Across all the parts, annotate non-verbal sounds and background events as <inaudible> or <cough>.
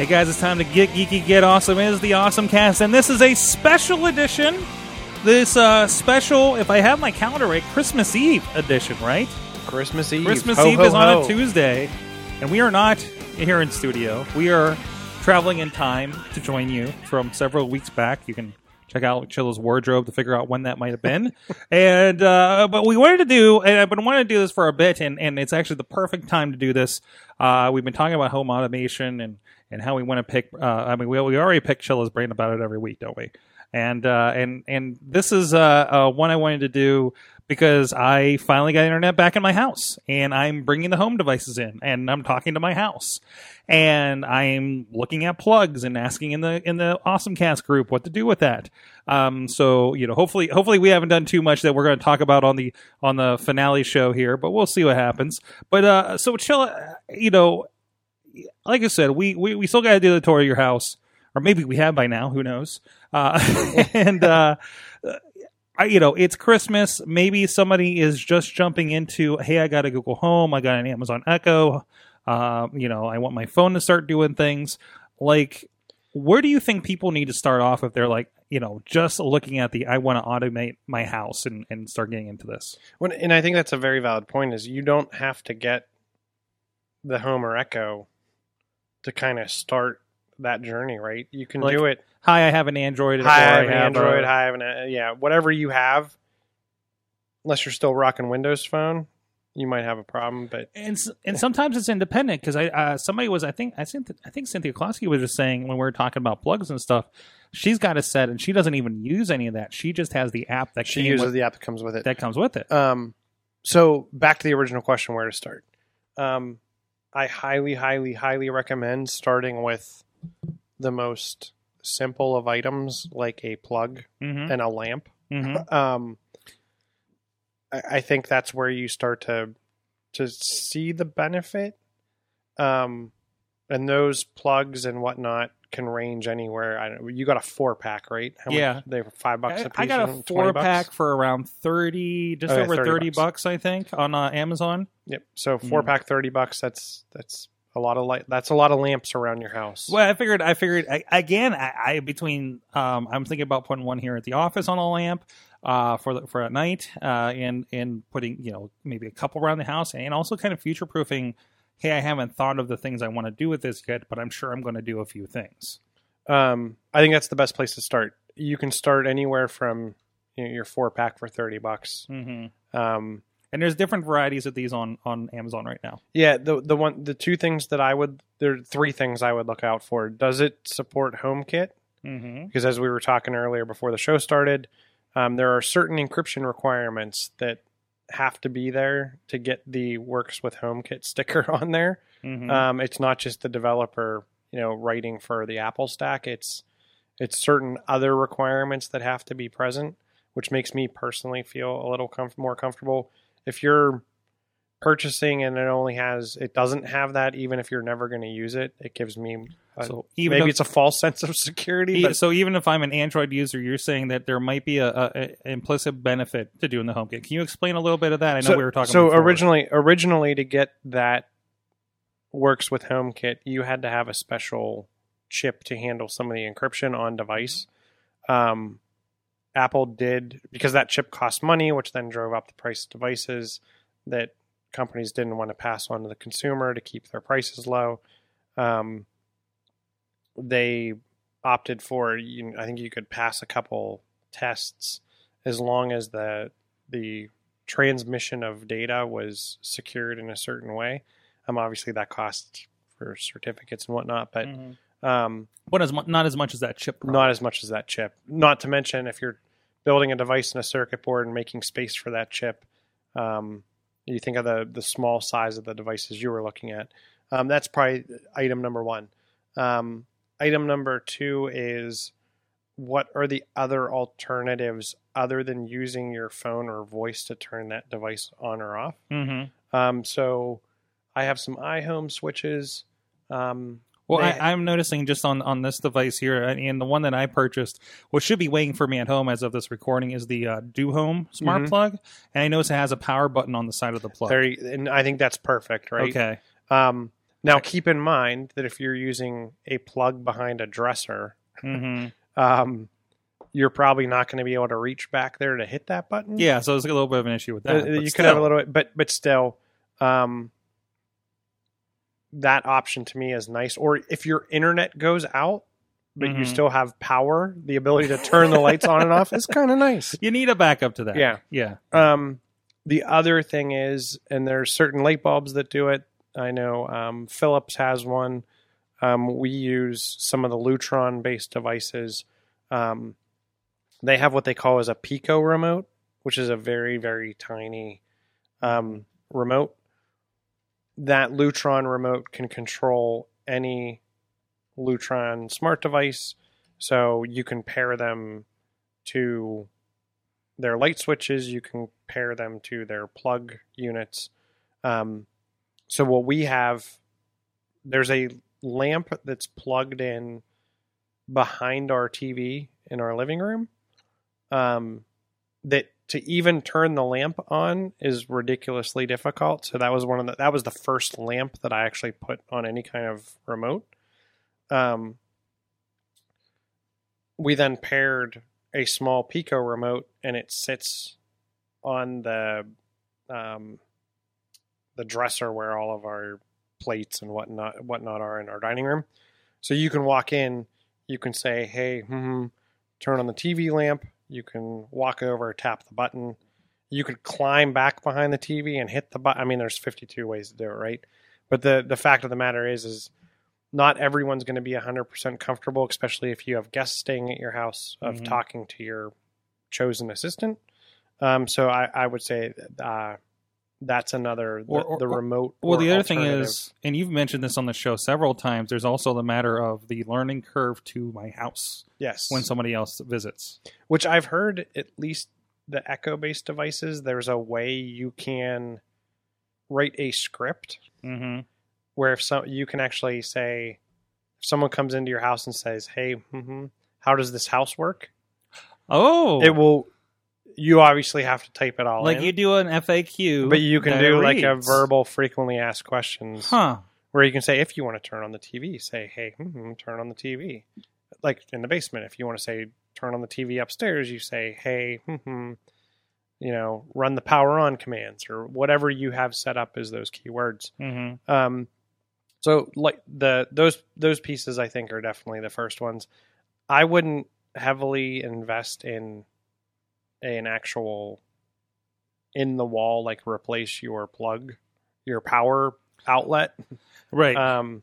Hey guys, it's time to get geeky, get awesome. It is the Awesome Cast, and this is a special edition. This uh, special, if I have my calendar right, Christmas Eve edition, right? Christmas Eve. Christmas Ho, Eve ho, is on ho. a Tuesday, and we are not here in studio. We are traveling in time to join you from several weeks back. You can check out Chilla's wardrobe to figure out when that might have been. <laughs> and uh, but we wanted to do, and I've been wanting to do this for a bit, and, and it's actually the perfect time to do this. Uh, we've been talking about home automation and and how we want to pick. Uh, I mean, we we already pick Chilla's brain about it every week, don't we? And uh, and and this is uh, uh, one I wanted to do because I finally got internet back in my house, and I'm bringing the home devices in, and I'm talking to my house, and I'm looking at plugs and asking in the in the Awesome Cast group what to do with that. Um, so you know, hopefully, hopefully we haven't done too much that we're going to talk about on the on the finale show here, but we'll see what happens. But uh, so chill, you know, like I said, we we, we still got to do the tour of your house, or maybe we have by now. Who knows? Uh, <laughs> and uh, I, you know, it's Christmas. Maybe somebody is just jumping into, hey, I got a Google Home, I got an Amazon Echo. Uh, you know, I want my phone to start doing things. Like, where do you think people need to start off if they're like, you know, just looking at the I want to automate my house and, and start getting into this? When, and I think that's a very valid point. Is you don't have to get the Home or Echo to kind of start that journey, right? You can Like, do it. Hi, I have an Android. Hi, I have an Android. a- Hi, I have an uh, yeah, whatever you have. Unless you're still rocking Windows Phone, you might have a problem. But and and sometimes it's independent because I uh, somebody was I think I think I think Cynthia Klosky was just saying when we were talking about plugs and stuff, she's got a set and she doesn't even use any of that. She just has the app that she uses with, the app that comes with it. that comes with it. Um, so back to the original question, where to start? Um, I highly, highly, highly recommend starting with the most simple of items, like a plug Mm-hmm. and a lamp. Mm-hmm. Um, I, I think that's where you start to to see the benefit. Um, and those plugs and whatnot can range anywhere. I don't, you got a four pack, right? How Yeah. much, they were five bucks I, a piece. I got a or 20 four bucks? pack for around thirty, just Okay, over 30 thirty bucks. bucks, I think, on uh, Amazon. Yep. So four Mm. pack thirty bucks. That's that's a lot of light. That's a lot of lamps around your house. Well, I figured, I figured I, again. I, I between um, I'm thinking about putting one here at the office on a lamp uh, for the, for at night, uh, and and putting you know maybe a couple around the house, and also kind of future proofing. Hey, I haven't thought of the things I want to do with this yet, but I'm sure I'm going to do a few things. Um, I think that's the best place to start. You can start anywhere from you know, your four pack for thirty bucks. Mm-hmm. Um, And there's different varieties of these on on Amazon right now. yeah, the the one the two things that I would there are three things I would look out for. Does it support HomeKit? Mm-hmm. Because as we were talking earlier before the show started, um, there are certain encryption requirements that have to be there to get the Works with HomeKit sticker <laughs> on there. Mm-hmm. Um, it's not just the developer, you know, writing for the Apple stack. It's it's certain other requirements that have to be present, which makes me personally feel a little comf- more comfortable. If you're purchasing and it only has, it doesn't have that, even if you're never going to use it, it gives me a, So even maybe if- it's a false <laughs> sense of security. E- But so even if I'm an Android user, you're saying that there might be a, a, a implicit benefit to doing the HomeKit. Can you explain a little bit of that? I know so, we were talking. So originally, originally to get that works with HomeKit, you had to have a special chip to handle some of the encryption on device. Um, Apple did because that chip cost money, which then drove up the price of devices that companies didn't want to pass on to the consumer to keep their prices low. Um, they opted for you I think you could pass a couple tests as long as the the transmission of data was secured in a certain way. Um, obviously that costs for certificates and whatnot, but Mhm. Um, But as mu- not as much as that chip. probably. not as much as that chip. Not to mention if you're building a device in a circuit board and making space for that chip, um, you think of the the small size of the devices you were looking at. Um, that's probably item number one. Um, item number two is what are the other alternatives other than using your phone or voice to turn that device on or off? Mhm. Um, so I have some iHome switches. Um, Well, I, I'm noticing just on, on this device here, uh, and the one that I purchased, what should be waiting for me at home as of this recording is the uh, Do Home smart Mhm. plug, and I notice it has a power button on the side of the plug. there, and I think that's perfect, right? Okay. Um, now, keep in mind that if you're using a plug behind a dresser, hmm <laughs> um, you're probably not going to be able to reach back there to hit that button. Yeah, so there's a little bit of an issue with Uh, that. but you could have a little bit, but but still, um, that option to me is nice. Or if your internet goes out, but you Mhm. still have power, the ability to turn the lights on and off is kind of nice. <laughs> You need a backup to that. Yeah. Yeah. Um, the other thing is, and there's certain light bulbs that do it. I know um, Philips has one. Um, we use some of the Lutron based devices. Um, they have what they call as a Pico remote, which is a very, very tiny um, remote. That Lutron remote can control any Lutron smart device. So you can pair them to their light switches. You can pair them to their plug units. Um, so what we have, there's a lamp that's plugged in behind our TV in our living room. Um, that to even turn the lamp on is ridiculously difficult. So that was one of the that was the first lamp that I actually put on any kind of remote. Um, we then paired a small Pico remote, and it sits on the um, the dresser where all of our plates and whatnot whatnot are in our dining room. So you can walk in, you can say, "Hey, hmm turn on the TV lamp." You can walk over, tap the button. You could climb back behind the TV and hit the button. I mean, there's 52 ways to do it, right? But the the fact of the matter is, is not everyone's going to be 100% comfortable, especially if you have guests staying at your house, of Mhm. talking to your chosen assistant. Um, so I, I would say uh, that's another the, Or- or- the remote. Well, the other thing is, and you've mentioned this on the show several times, there's also the matter of the learning curve to my house yes, when somebody else visits. which I've heard at least the Echo based devices. There's a way you can write a script Mm-hmm. where if some you can actually say if someone comes into your house and says, "Hey, hmm how does this house work?" Oh, It will. You obviously have to type it all like in, you do an FAQ, but you can that do it like a reads. verbal, frequently asked questions Huh. where you can say if you want to turn on the TV, say, "Hey, hmm turn on the TV." Like in the basement, if you want to say turn on the TV upstairs, you say, "Hey, hmm you know, run the power on commands or whatever you have set up as those keywords." Mm-hmm. Um, so like the those those pieces I think are definitely the first ones. I wouldn't heavily invest in an actual in the wall like replace your plug, your power outlet. Right. Um,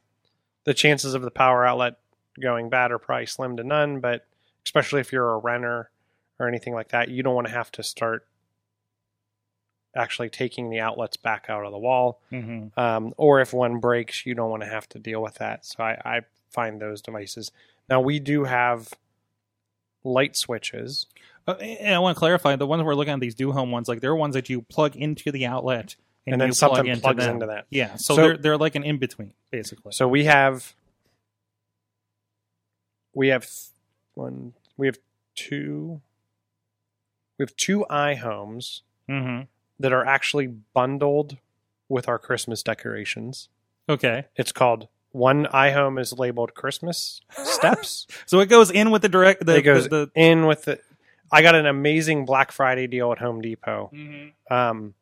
the chances of the power outlet going bad are probably slim to none, but especially if you're a renter or anything like that, you don't want to have to start actually taking the outlets back out of the wall mm-hmm. um, or if one breaks, you don't want to have to deal with that. So I, I find those devices. Now we do have light switches. Uh, and I want to clarify the ones we're looking at these do home ones, like they're ones that you plug into the outlet and, And then you something plug into plugs them. into that. Yeah, so, So- they're they're like an in between, basically. So we have we have one. We have two. We have two iHomes mm-hmm. that are actually bundled with our Christmas decorations. Okay, It's called one iHome is labeled Christmas <laughs> steps. so it goes in with the direct. The, it goes the, in with the. I got an amazing Black Friday deal at Home Depot. Mhm. um,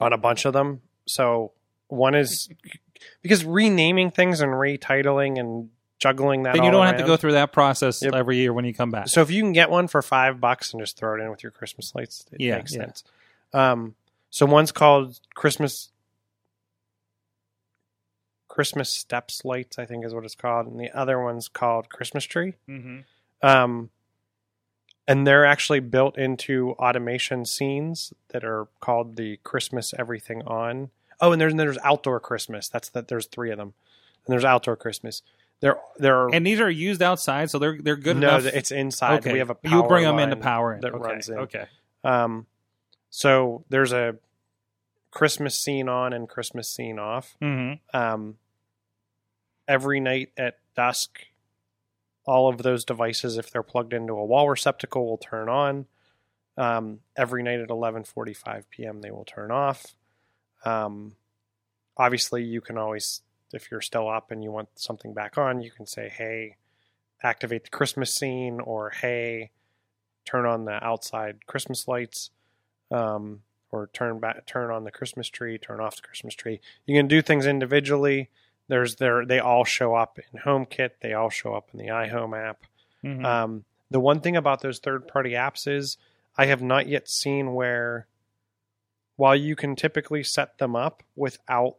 on a bunch of them. So one is <laughs> because renaming things and retitling and juggling that. But you don't have to go through that process Yep. every year when you come back. So if you can get one for five bucks and just throw it in with your Christmas lights, it Yeah, makes yeah. sense. Um, so one's called Christmas Christmas steps lights, I think is what it's called, and the other one's called Christmas tree. Mm-hmm. Um, and they're actually built into automation scenes that are called the Christmas Everything On. Oh, and there's there's outdoor Christmas. That's that. There's three of them, and there's outdoor Christmas. There, there are And these are used outside, so they're they're good no, enough. it's inside. okay, We have a you bring them into power in. that okay. runs in. Okay. Um, so there's a Christmas scene on and Christmas scene off. Mm-hmm. Um, every night at dusk, all of those devices, if they're plugged into a wall receptacle, will turn on. Um, every night at 11:45 p.m., they will turn off. Um, obviously, you can always, if you're still up and you want something back on, you can say, "Hey, activate the Christmas scene," or "Hey, turn on the outside Christmas lights." Um, or turn back, turn on the Christmas tree, turn off the Christmas tree. You can do things individually. There's there they all show up in HomeKit. They all show up in the iHome app. Mhm. Um, the one thing about those third party apps is I have not yet seen where, while you can typically set them up without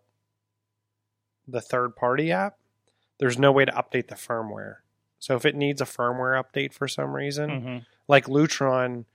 the third party app, there's no way to update the firmware. So if it needs a firmware update for some reason, Mhm. like Lutron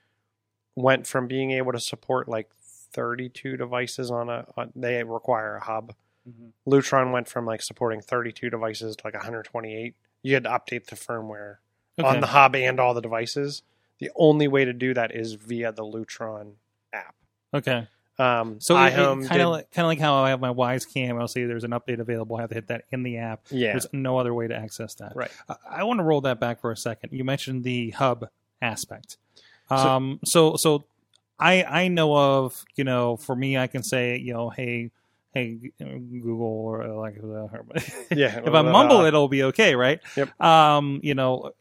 went from being able to support like 32 devices on a on, they require a hub. Mhm. Lutron went from like supporting 32 devices to like 128. You had to update the firmware on the hub and all the devices. The only way to do that is via the Lutron app. Okay. Um, So iHome kind of like, kind of like how I have my Wyze Cam. I'll see there's an update available. I have to hit that in the app. yeah, There's no other way to access that. right. I, I want to roll that back for a second. You mentioned the hub aspect. Um, so, so I I know of you know for me I can say you know hey hey uh, Google or uh, like uh, <laughs> Yeah, if I mumble it'll be okay right Yep. um you know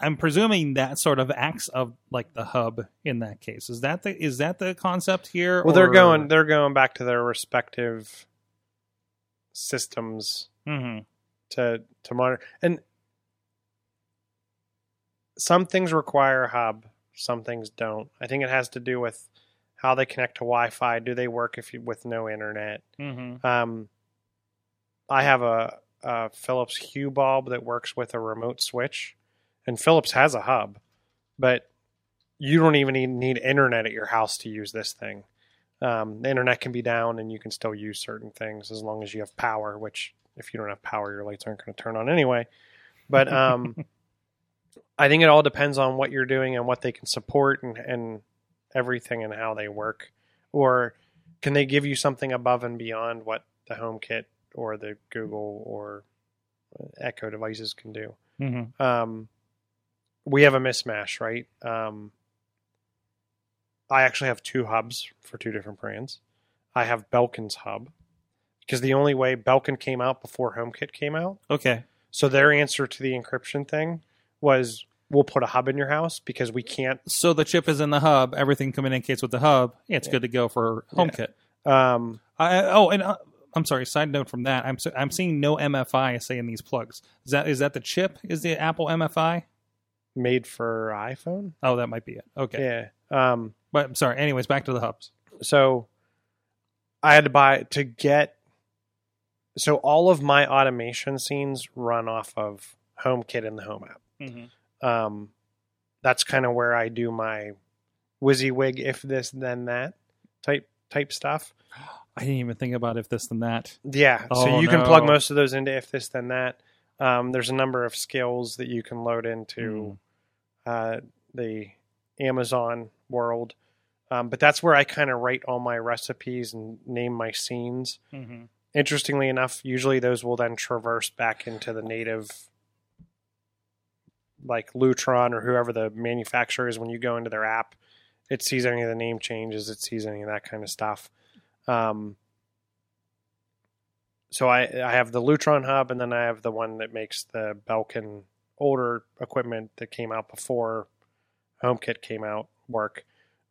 I'm presuming that sort of acts of like the hub in that case is that the is that the concept here Well, they're going they're going back to their respective systems mm-hmm. to to monitor and some things require a hub some things don't i think it has to do with how they connect to wi-fi. Do they work if you with no internet? Mhm. um i have a, a philips hue bulb that works with a remote switch and philips has a hub but you don't even need, need internet at your house to use this thing. Um, the internet can be down and you can still use certain things as long as you have power which if you don't have power your lights aren't going to turn on anyway. But um, <laughs> i think it all depends on what you're doing and what they can support and, and everything and how they work or can they give you something above and beyond what the HomeKit or the Google or Echo devices can do? Mhm. Um, we have a mismatch, right? Um, I actually have two hubs for two different brands. I have Belkin's hub because the only way Belkin came out before HomeKit came out. okay So their answer to the encryption thing was we'll put a hub in your house because we can't so the chip is in the hub everything communicates with the hub it's good to go for HomeKit um, I, oh, and uh, I'm sorry. Side note from that, I'm I'm seeing no MFI say in these plugs. Is that is that the chip? Is the Apple MFI? made for iPhone. Oh, that might be it. Okay, Yeah. Um, but I'm sorry. Anyways, back to the hubs. so I had to buy to get so all of my automation scenes run off of HomeKit in the Home app. Mm-hmm. Um, that's kind of where I do my WYSIWYG if this then that type type stuff. I didn't even think about if this then that. Yeah, so Oh, you can plug most of those into if this then that. Um, there's a number of skills that you can load into uh, the Amazon world, um, but that's where I kind of write all my recipes and name my scenes. Mm-hmm. Interestingly enough, usually those will then traverse back into the native, like Lutron or whoever the manufacturer is. When you go into their app, it sees any of the name changes, it sees any of that kind of stuff. Um, so I I have the Lutron hub, and then I have the one that makes the Belkin older equipment that came out before HomeKit came out work.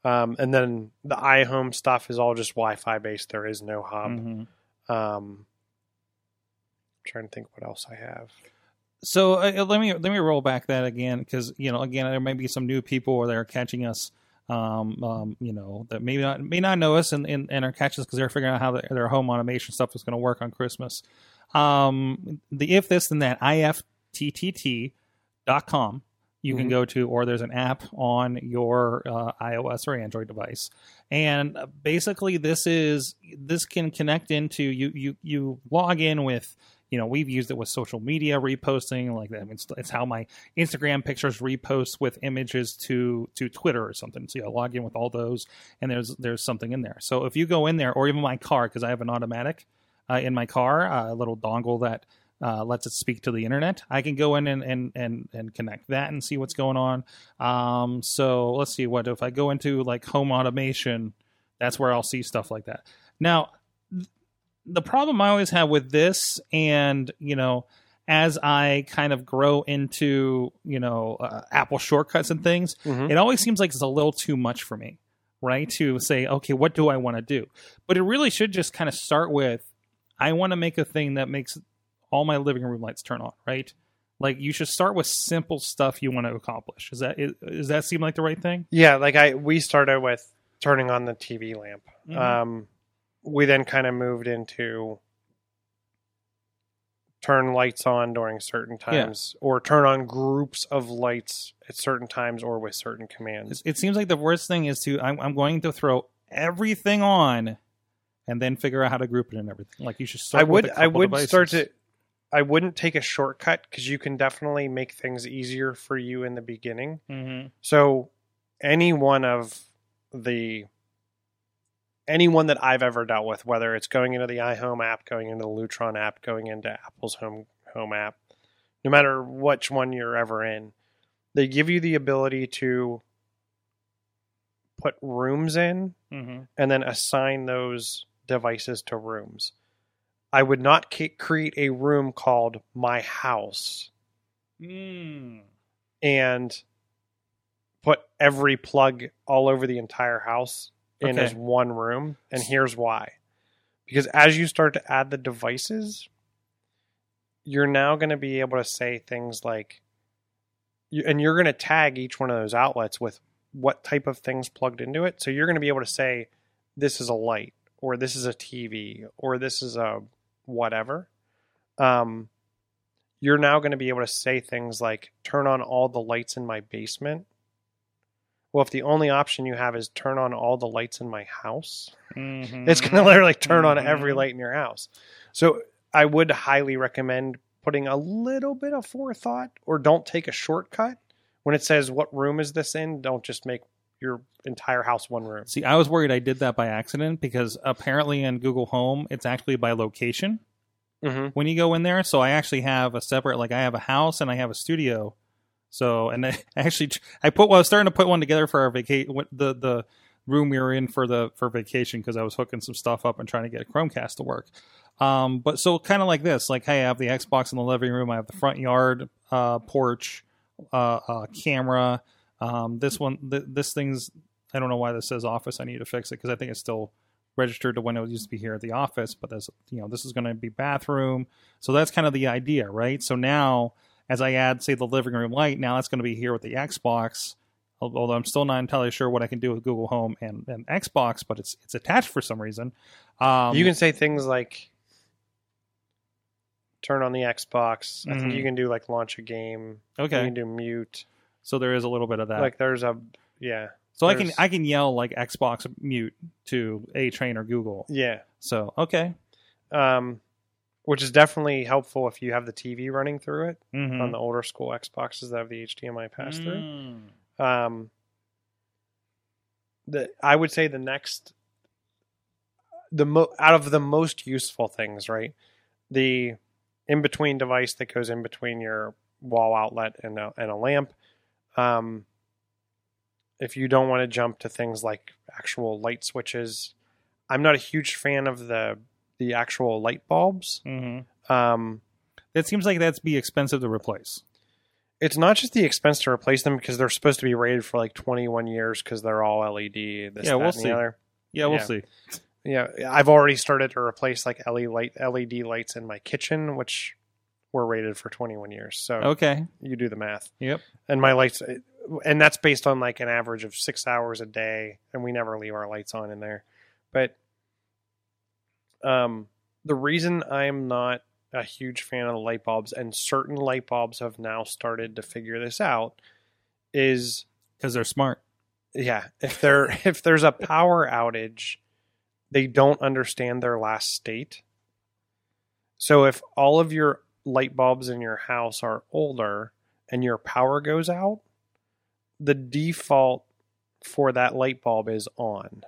Um, and then the iHome stuff is all just Wi-Fi based. There is no hub. Mm-hmm. Um, trying to think what else I have. So uh, let me let me roll back that again because you know again there may be some new people that are catching us. Um, um, you know that maybe not may not know us and, and, and are catching us because they're figuring out how the, their home automation stuff is going to work on Christmas. um, the if this and that ifttt.com you can Mhm. go to or there's an app on your uh, ios or android device and uh, basically this is this can connect into you you you log in with you know we've used it with social media reposting like that it's, it's how my instagram pictures repost with images to to twitter or something so you log in with all those and there's there's something in there so if you go in there or even my car because i have an automatic uh, in my car uh, a little dongle that uh, lets it speak to the internet. I can go in and, and, and, and connect that and see what's going on. Um, so let's see what if I go into like home automation, that's where I'll see stuff like that. Now, the problem I always have with this, and you know, as I kind of grow into you know uh, Apple shortcuts and things, Mhm. it always seems like it's a little too much for me, right? To say, okay, what do I want to do? But it really should just kind of start with, I want to make a thing that makes all my living room lights turn on, right? Like you should start with simple stuff you want to accomplish. Is that is, does that seem like the right thing? Yeah, like I we started with turning on the TV lamp. Mhm. Um, we then kind of moved into turn lights on during certain Yeah. times, or turn on groups of lights at certain times, or with certain commands. It, seems like the worst thing is to I'm, I'm going to throw everything on, and then figure out how to group it and everything. Like you should start. I would I would devices. start to. I wouldn't take a shortcut because you can definitely make things easier for you in the beginning. Mhm. So any one of the anyone that I've ever dealt with, whether it's going into the iHome app, going into the Lutron app, going into Apple's home home app, no matter which one you're ever in, they give you the ability to put rooms in Mhm. and then assign those devices to rooms. I would not ca- create a room called my house Mm. and put every plug all over the entire house in Okay. as one room. And here's why. Because as you start to add the devices, you're now going to be able to say things like, and you're going to tag each one of those outlets with what type of things plugged into it. So you're going to be able to say, this is a light, or this is a TV, or this is a whatever. Um, you're now going to be able to say things like turn on all the lights in my basement. Well, if the only option you have is turn on all the lights in my house, Mhm. it's going <laughs> to literally turn on every Mhm. light in your house. So I would highly recommend putting a little bit of forethought or don't take a shortcut. When it says what room is this in, don't just make your entire house one room. See, I was worried I did that by accident because apparently in Google Home it's actually by location. Mm-hmm. when you go in there. So I actually have a separate, like I have a house and I have a studio. So and <laughs> I actually I put well, I was starting to put one together for our vacation, the the room we were in for the for vacation because I was hooking some stuff up and trying to get a Chromecast to work. Um, but so kind of like this, like hey, I have the Xbox in the living room, I have the front yard uh, porch, uh, uh, camera. Um, this one, th- this thing's I don't know why this says office. I need to fix it because I think it's still registered to when it used to be here at the office, but there's you know this is going to be bathroom, so that's kind of the idea, right? So now as I add say the living room light, now that's going to be here with the Xbox. Although I'm still not entirely sure what I can do with Google Home and, and Xbox, but it's it's attached for some reason. Um, you can say things like turn on the Xbox. I think Mhm. you can do like launch a game. Okay. You can do mute. so there is a little bit of that. Like there's a yeah so I can I can yell like Xbox mute to A Train or Google. yeah. So okay, Um, which is definitely helpful if you have the TV running through it Mhm. on the older school Xboxes that have the HDMI pass through. Mm. Um, the I would say the next, the mo- out of the most useful things, right? The in between device that goes in between your wall outlet and a, and a lamp. Um, if you don't want to jump to things like actual light switches, I'm not a huge fan of the the actual light bulbs. Mhm. Um, It seems like that's be expensive to replace. it's not just the expense to replace them because they're supposed to be rated for like 21 years because they're all LED. This, Yeah, that, we'll and see. The other. Yeah, we'll Yeah. see. Yeah, I've already started to replace like LED light LED lights in my kitchen, which were rated for 21 years. So Okay. you do the math. Yep. And my lights, and that's based on like an average of six hours a day, and we never leave our lights on in there. But um, the reason I'm not a huge fan of the light bulbs, and certain light bulbs have now started to figure this out. Is because they're smart. yeah, if there <laughs> if there's a power outage, they don't understand their last state. So if all of your light bulbs in your house are older and your power goes out, the default for that light bulb is on.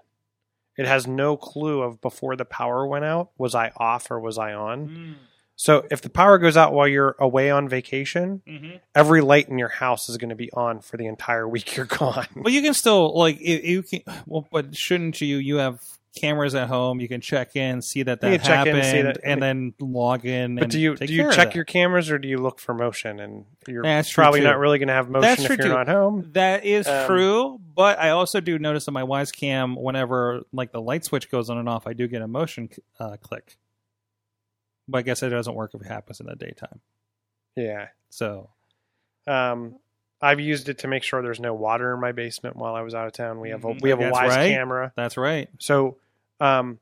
It has no clue of before the power went out, was I off or was I on? So if the power goes out while you're away on vacation, Mm-hmm. every light in your house is going to be on for the entire <laughs> week you're gone. But you can still like you, you can. Well, but shouldn't you? You have cameras at home. You can check in, see that that You can check in, happened, see that- and then log in. But and do you do you check your cameras or do you look for motion? And you're That's probably not really going to have motion That's if you're too. not home. That is Um, true, but I also do notice that my Wyze Cam, whenever like the light switch goes on and off, I do get a motion uh, click. But I guess it doesn't work if it happens in the daytime. Yeah. So Um, I've used it to make sure there's no water in my basement while I was out of town. We have a Mhm. we have a Wyze right. camera. that's right. So, um,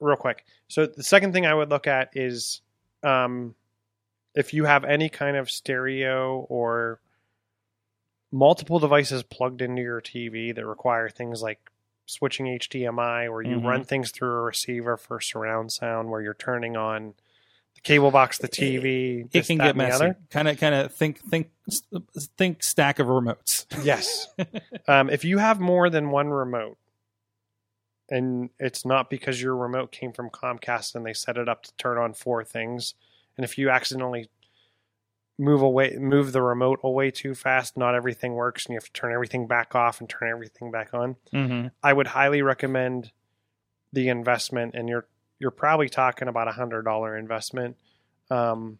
real quick. So the second thing I would look at is, um, if you have any kind of stereo or multiple devices plugged into your TV that require things like switching HDMI, or you Mhm. run things through a receiver for surround sound, where you're turning on the cable box, the TV. It this, can get messy. Kind of, kind of think, think, think stack of remotes. Yes. <laughs> um, if you have more than one remote, and it's not because your remote came from Comcast and they set it up to turn on four things, and if you accidentally move away, move the remote away too fast, not everything works, and you have to turn everything back off and turn everything back on. Mm-hmm. I would highly recommend the investment, and you're you're probably talking about a hundred dollar investment. Um,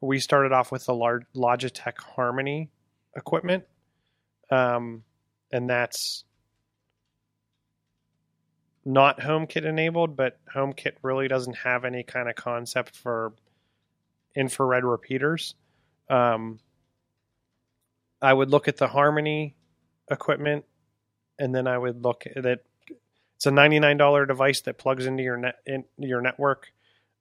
we started off with the large Logitech Harmony equipment, um, and that's not HomeKit enabled, but HomeKit really doesn't have any kind of concept for infrared repeaters. Um, I would look at the Harmony equipment, and then I would look at it. It's a ninety-nine dollar device that plugs into your net your network,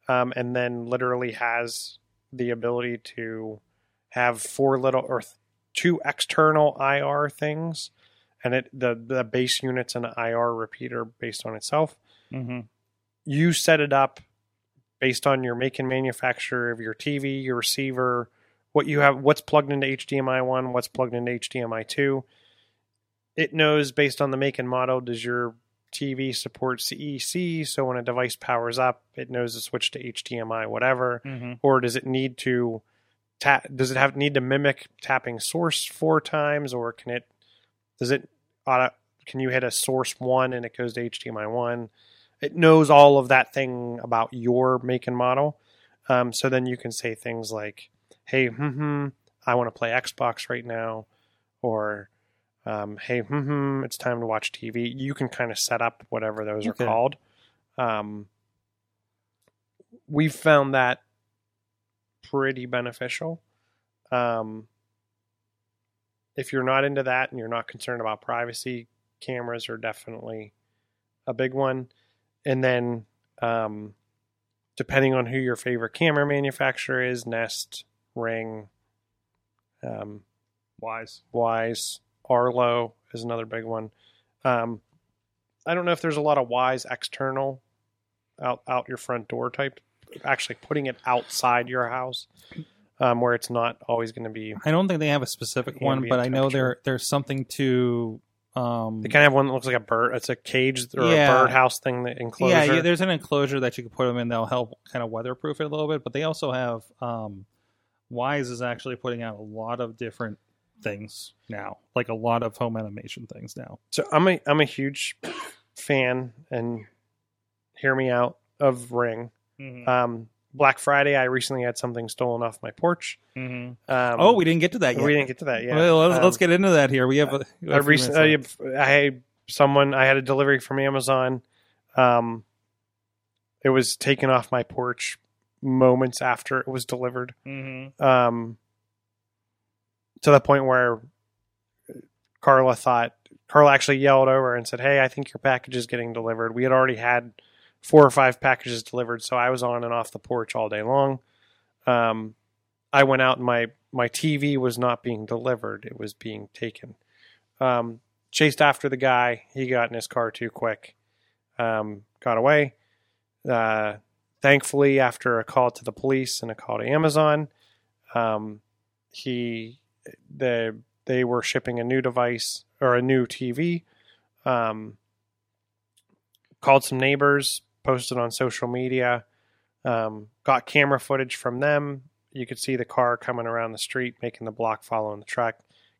um, and then literally has the ability to have four little or th- two external IR things, and it the the base unit's an IR repeater based on itself. Mm-hmm. You set it up based on your make and manufacturer of your TV, your receiver, what you have, what's plugged into HDMI one, what's plugged into HDMI two. It knows based on the make and model. Does your TV support CEC? So when a device powers up, it knows to switch to HDMI, whatever Mm-hmm. or does it need to tap does it have need to mimic tapping source four times or can it does it auto, can you hit a source one and it goes to hdmi one? It knows all of that thing about your make and model. Um, so then you can say things like hey hmm i want to play xbox right now. Or um, hey hmm it's time to watch tv you can kind of set up whatever those Okay. are called. Um, we've found that pretty beneficial. Um, if you're not into that and you're not concerned about privacy, cameras are definitely a big one. And then, um, depending on who your favorite camera manufacturer is, Nest, Ring, um, Wyze. Wyze, Arlo is another big one. Um, I don't know if there's a lot of Wyze external out out your front door type. Actually, putting it outside your house, um, where it's not always going to be. I don't think they have a specific one, but I know there there's something to. Um, They kind of have one that looks like a bird. It's a cage or Yeah. a birdhouse thing that enclosure. yeah, yeah, there's an enclosure that you can put them in. That'll help kind of weatherproof it a little bit. But they also have um, Wyze is actually putting out a lot of different things now, like a lot of home animation things now. So I'm a I'm a huge fan, and hear me out of Ring. Mm-hmm. Um, Black Friday, I recently had something stolen off my porch. Mm-hmm. Um, oh, we didn't get to that yet. we didn't get to that yet. Well, let's, Um, let's get into that here. We have. A, we have a few recently, I had someone. I had a delivery from Amazon. Um, it was taken off my porch moments after it was delivered. Mhm. Um, to the point where Carla thought Carla actually yelled over and said, "Hey, I think your package is getting delivered." We had already had four or five packages delivered, so I was on and off the porch all day long. Um, I went out and my my TV was not being delivered; it was being taken. Um, chased after the guy. He got in his car too quick. Um, got away. Uh, thankfully, after a call to the police and a call to Amazon, um, he the they were shipping a new device or a new TV. Um, called some neighbors, posted on social media, um, got camera footage from them. You could see the car coming around the street, making the block, following the truck,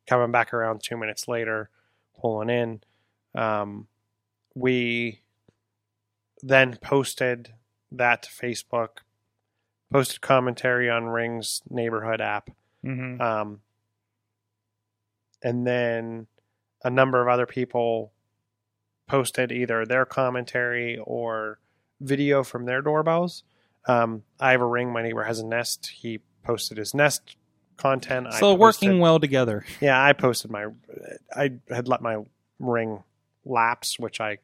coming back around two minutes later, pulling in. Um, we then posted that to Facebook, posted commentary on Ring's neighborhood app. hmm Um, and then a number of other people posted either their commentary or video from their doorbells. Um, I have a ring. My neighbor has a Nest. He posted his Nest content. I So working well together. Yeah, I posted my. I had let my ring lapse, which I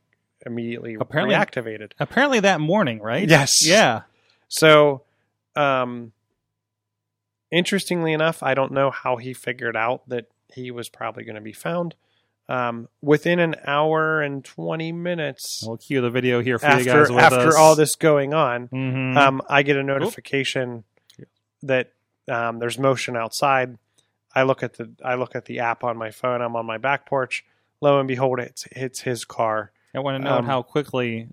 immediately Apparently- reactivated. Apparently that morning, right? Yes. Yeah. So, um, interestingly enough, I don't know how he figured out that he was probably going to be found. Um, within an hour and 20 minutes We'll cue the video here for you after, guys with after us. all this going on, Mhm. um, I get a notification that um, there's motion outside. I look at the I look at the app on my phone. I'm on my back porch. Lo and behold, it's it's his car. I want to note um, how quickly,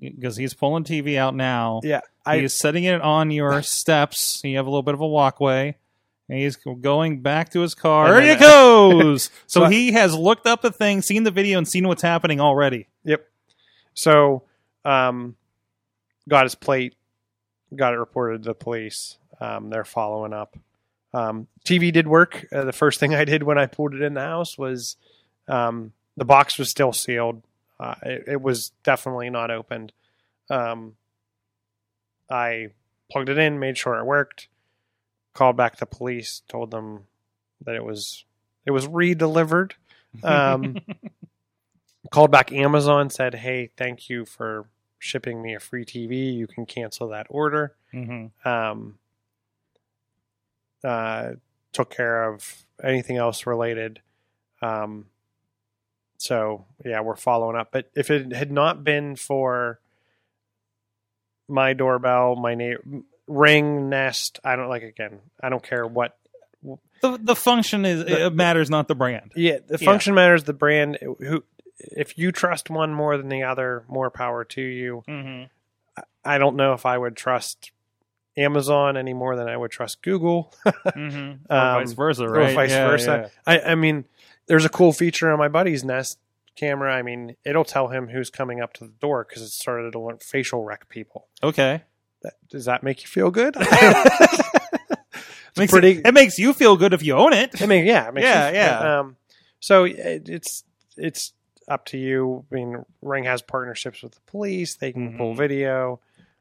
because he's pulling TV out now. Yeah, I he's setting it on your steps. You have a little bit of a walkway. And he's going back to his car. There he then- goes. <laughs> so So I- he has looked up the thing, seen the video, and seen what's happening already. Yep. So, um, got his plate, got it reported to the police. Um, they're following up. Um, TV did work. Uh, the first thing <laughs> I did when I pulled it in the house was um, the box was still sealed. Uh, it, it was definitely not opened. Um, I plugged it in, made sure it worked. Called back the police, told them that it was it was re-delivered. Um, <laughs> called back Amazon, said, "Hey, thank you for shipping me a free TV. You can cancel that order." hmm Um, uh, took care of anything else related. Um, so yeah, we're following up. But if it had not been for my doorbell, my name, ring, Nest, I don't like again. I don't care what The, the function is The- it matters, not the brand. Yeah, the Yeah. function matters. The brand. Who, if you trust one more than the other, more power to you. Mm-hmm. I don't know if I would trust Amazon any more than I would trust Google. <laughs> Mm-hmm. Or Um, vice versa, or right? vice Yeah, versa. I, I mean, there's a cool feature on my buddy's Nest camera. I mean, it'll tell him who's coming up to the door because it started to learn facial rec people. Okay. That, does that make you feel good? <laughs> <laughs> Makes pretty- it, it makes you feel good if you own it. I mean, yeah, it makes Yeah, you- yeah. Um, so it, it's it's up to you. I mean, Ring has partnerships with the police; they can pull Mhm. video.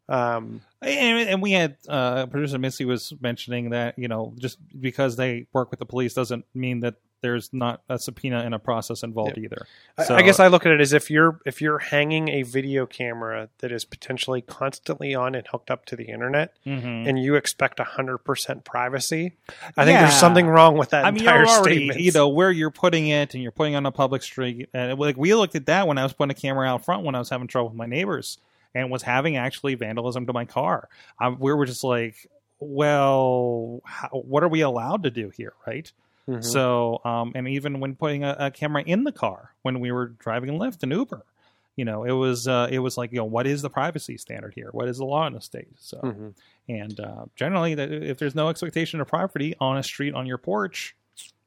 Um, And, and we had uh, producer Missy was mentioning that you know just because they work with the police doesn't mean that there's not a subpoena and a process involved either. I- So- I guess I look at it as if you're if you're hanging a video camera that is potentially constantly on and hooked up to the internet, Mm-hmm. and you expect hundred percent privacy. I think Yeah. there's something wrong with that I mean, entire you're already, statement. you know, where you're putting it, and you're putting it on a public street. And like we looked at that when I was putting a camera out front when I was having trouble with my neighbors, and was having actually vandalism to my car. I, we were just like, well, how, what are we allowed to do here, right? Mhm. So, um, and even when putting a, a camera in the car when we were driving Lyft and Uber, you know, it was uh, it was like, you know, what is the privacy standard here? What is the law in the state? So, Mhm. and uh, generally, that if there's no expectation of property on a street on your porch,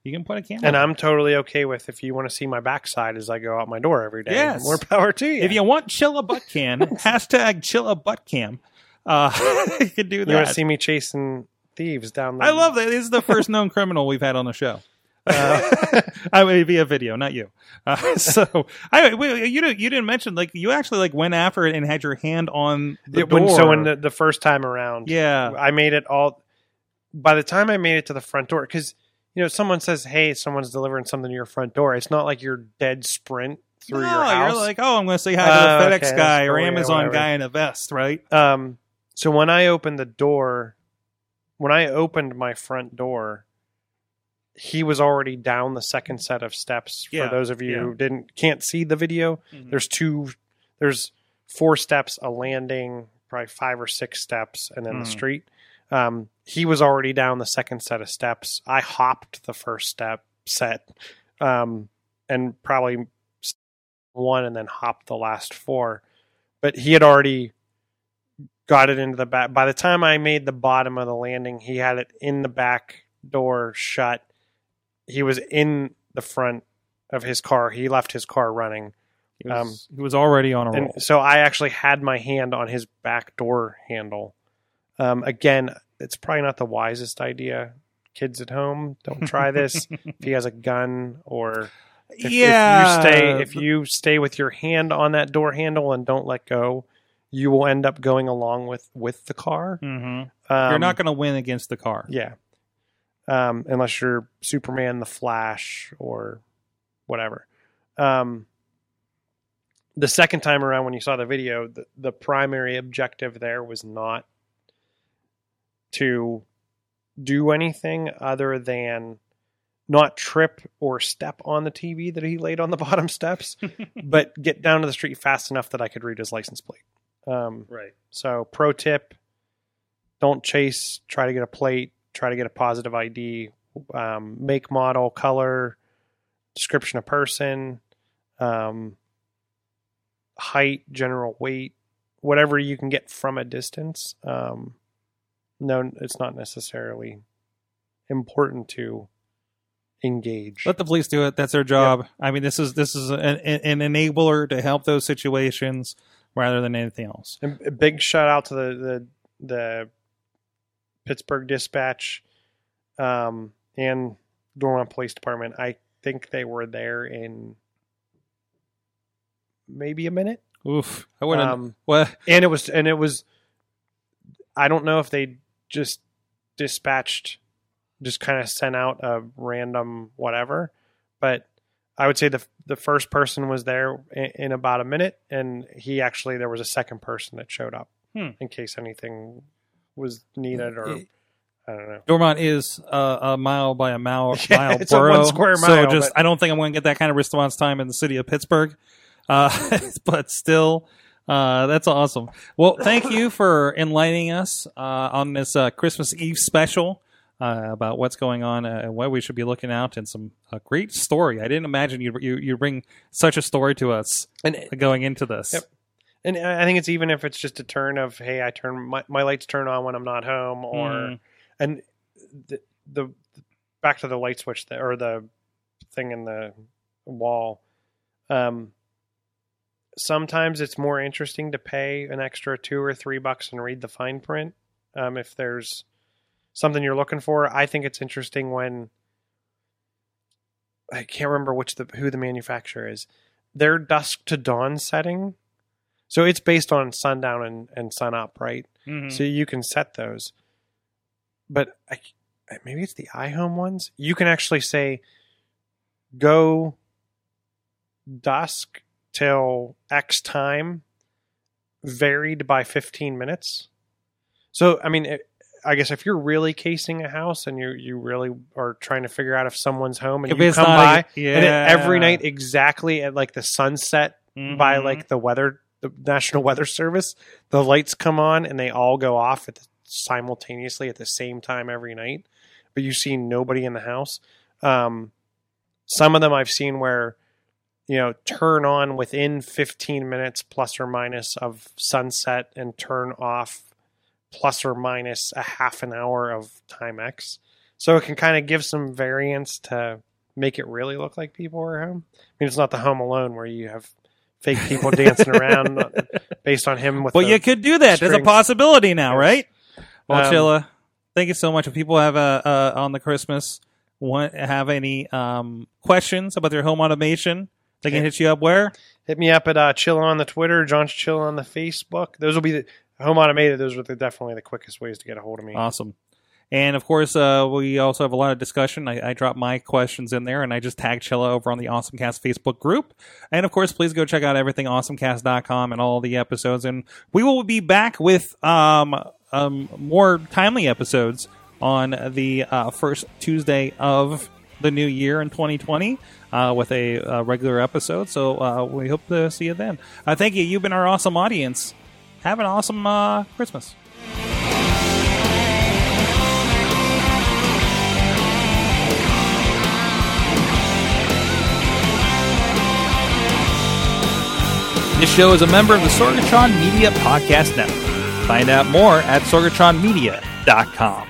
you can put a camera. and. I'm totally okay with if you want to see my backside as I go out my door every day. Yes. More power to you. if you want Chilla Butt Can, <laughs> hashtag Chilla Butt Cam, uh, <laughs> you can do you want to see me chasing thieves down the I love that. This is the first known criminal we've had on the show. Uh, <laughs> I mean, via video, not you. Uh, <laughs> so, I wait, you didn't you didn't mention like you actually like went after it and had your hand on the it- door. when, so when the, the first time around, yeah, I made it all. By the time I made it to the front door, because you know, someone says, "Hey, someone's delivering something to your front door." It's not like you're dead sprint through no, your house. you're like, oh, I'm going to say hi to the okay, FedEx that's guy or yeah, Amazon guy in a vest, right? um, so when I opened the door, when I opened my front door, he was already down the second set of steps. Yeah, For those of you yeah. who didn't can't see the video, Mhm. there's two, there's four steps, a landing, probably five or six steps, and then Hmm. the street. Um, he was already down the second set of steps. I hopped the first step set, um, and probably one, and then hopped the last four. But he had already got it into the back. By the time I made the bottom of the landing, he had it in the back door shut. He was in the front of his car. He left his car running. He was, he was already on a roll. And so I actually had my hand on his back door handle. Um, again, it's probably not the wisest idea. Kids at home, don't try this. <laughs> if he has a gun or if, yeah, if you stay if you stay with your hand on that door handle and don't let go, you will end up going along with with the car. Mhm. Um, you're not going to win against the car. yeah. Um, unless you're Superman, the Flash, or whatever. Um, the second time around, when you saw the video, the, the primary objective there was not to do anything other than not trip or step on the TV that he laid on the <laughs> bottom steps, <laughs> but get down to the street fast enough that I could read his license plate. Um, Right. so, pro tip: don't chase. Try to get a plate. Try to get a positive ID. Um, make, model, color, description of person, um, height, general weight, whatever you can get from a distance. Um, no, it's not necessarily important to engage. Let the police do it. That's their job. I mean, this is this is an, an enabler to help those situations rather than anything else. And a big shout out to the the, the Pittsburgh Dispatch um, and Dormont Police Department. I think they were there in maybe a minute. Oof, I wouldn't. Um, what? and it was and it was. I don't know if they just dispatched, just kind of sent out a random whatever, but I would say the the first person was there in, in about a minute, and he actually there was a second person that showed up Hmm. in case anything was needed or It- I don't know. Dormont is uh, a mile by a mile, <laughs> Yeah, mile it's a one square mile. So just, but- I don't think I'm going to get that kind of response time in the city of Pittsburgh. Uh, <laughs> but still, uh, that's awesome. Well, thank you for enlightening us uh, on this uh, Christmas Eve special uh, about what's going on uh, and what we should be looking out, and some a great story. I didn't imagine you you you bring such a story to us And going into this. Yep. and I think it's even if it's just a turn of hey, I turn my, my lights turn on when I'm not home, or Mm. and the, the back to the light switch th- or the thing in the wall. Um, sometimes it's more interesting to pay an extra two or three bucks and read the fine print. Um, if there's something you're looking for, I think it's interesting when I can't remember which the who the manufacturer is. Their dusk to dawn setting, so it's based on sundown and, and sun up, right? Mhm. So you can set those. But I, maybe it's the iHome ones. You can actually say, go dusk till X time, varied by 15 minutes. So, I mean, it, I guess if you're really casing a house and you you really are trying to figure out if someone's home and If you it's come by a- yeah. and every night exactly at like the sunset by Mhm. like the weather the national weather service the lights come on and they all go off at the, simultaneously at the same time every night but you see nobody in the house um, some of them i've seen where you know turn on within 15 minutes plus or minus of sunset and turn off plus or minus a half an hour of time x so it can kind of give some variance to make it really look like people are home i mean it's not the home alone where you have fake people dancing <laughs> around based on him with Well, you could do that. There's a possibility now, Yes. right? Well, Um, Chilla, thank you so much. If people have uh, uh, on the Christmas want have any um, questions about their home automation, they can hit you up where. hit me up at uh, Chill on the Twitter, John Chilla on the Facebook. Those will be the home automated. Those are the, definitely the quickest ways to get a hold of me. Awesome. And of course, uh, we also have a lot of discussion. I, I drop my questions in there, and I just tag Chilla over on the AwesomeCast Facebook group. And of course, please go check out everything awesomecast.com and all the episodes. And we will be back with um, um, more timely episodes on the uh, first Tuesday of the new year in 2020 uh, with a uh, regular episode. So uh, we hope to see you then. Uh, thank you. You've been our awesome audience. Have an awesome uh, Christmas. This show is a member of the Sorgatron Media Podcast Network. Find out more at sorgatronmedia.com.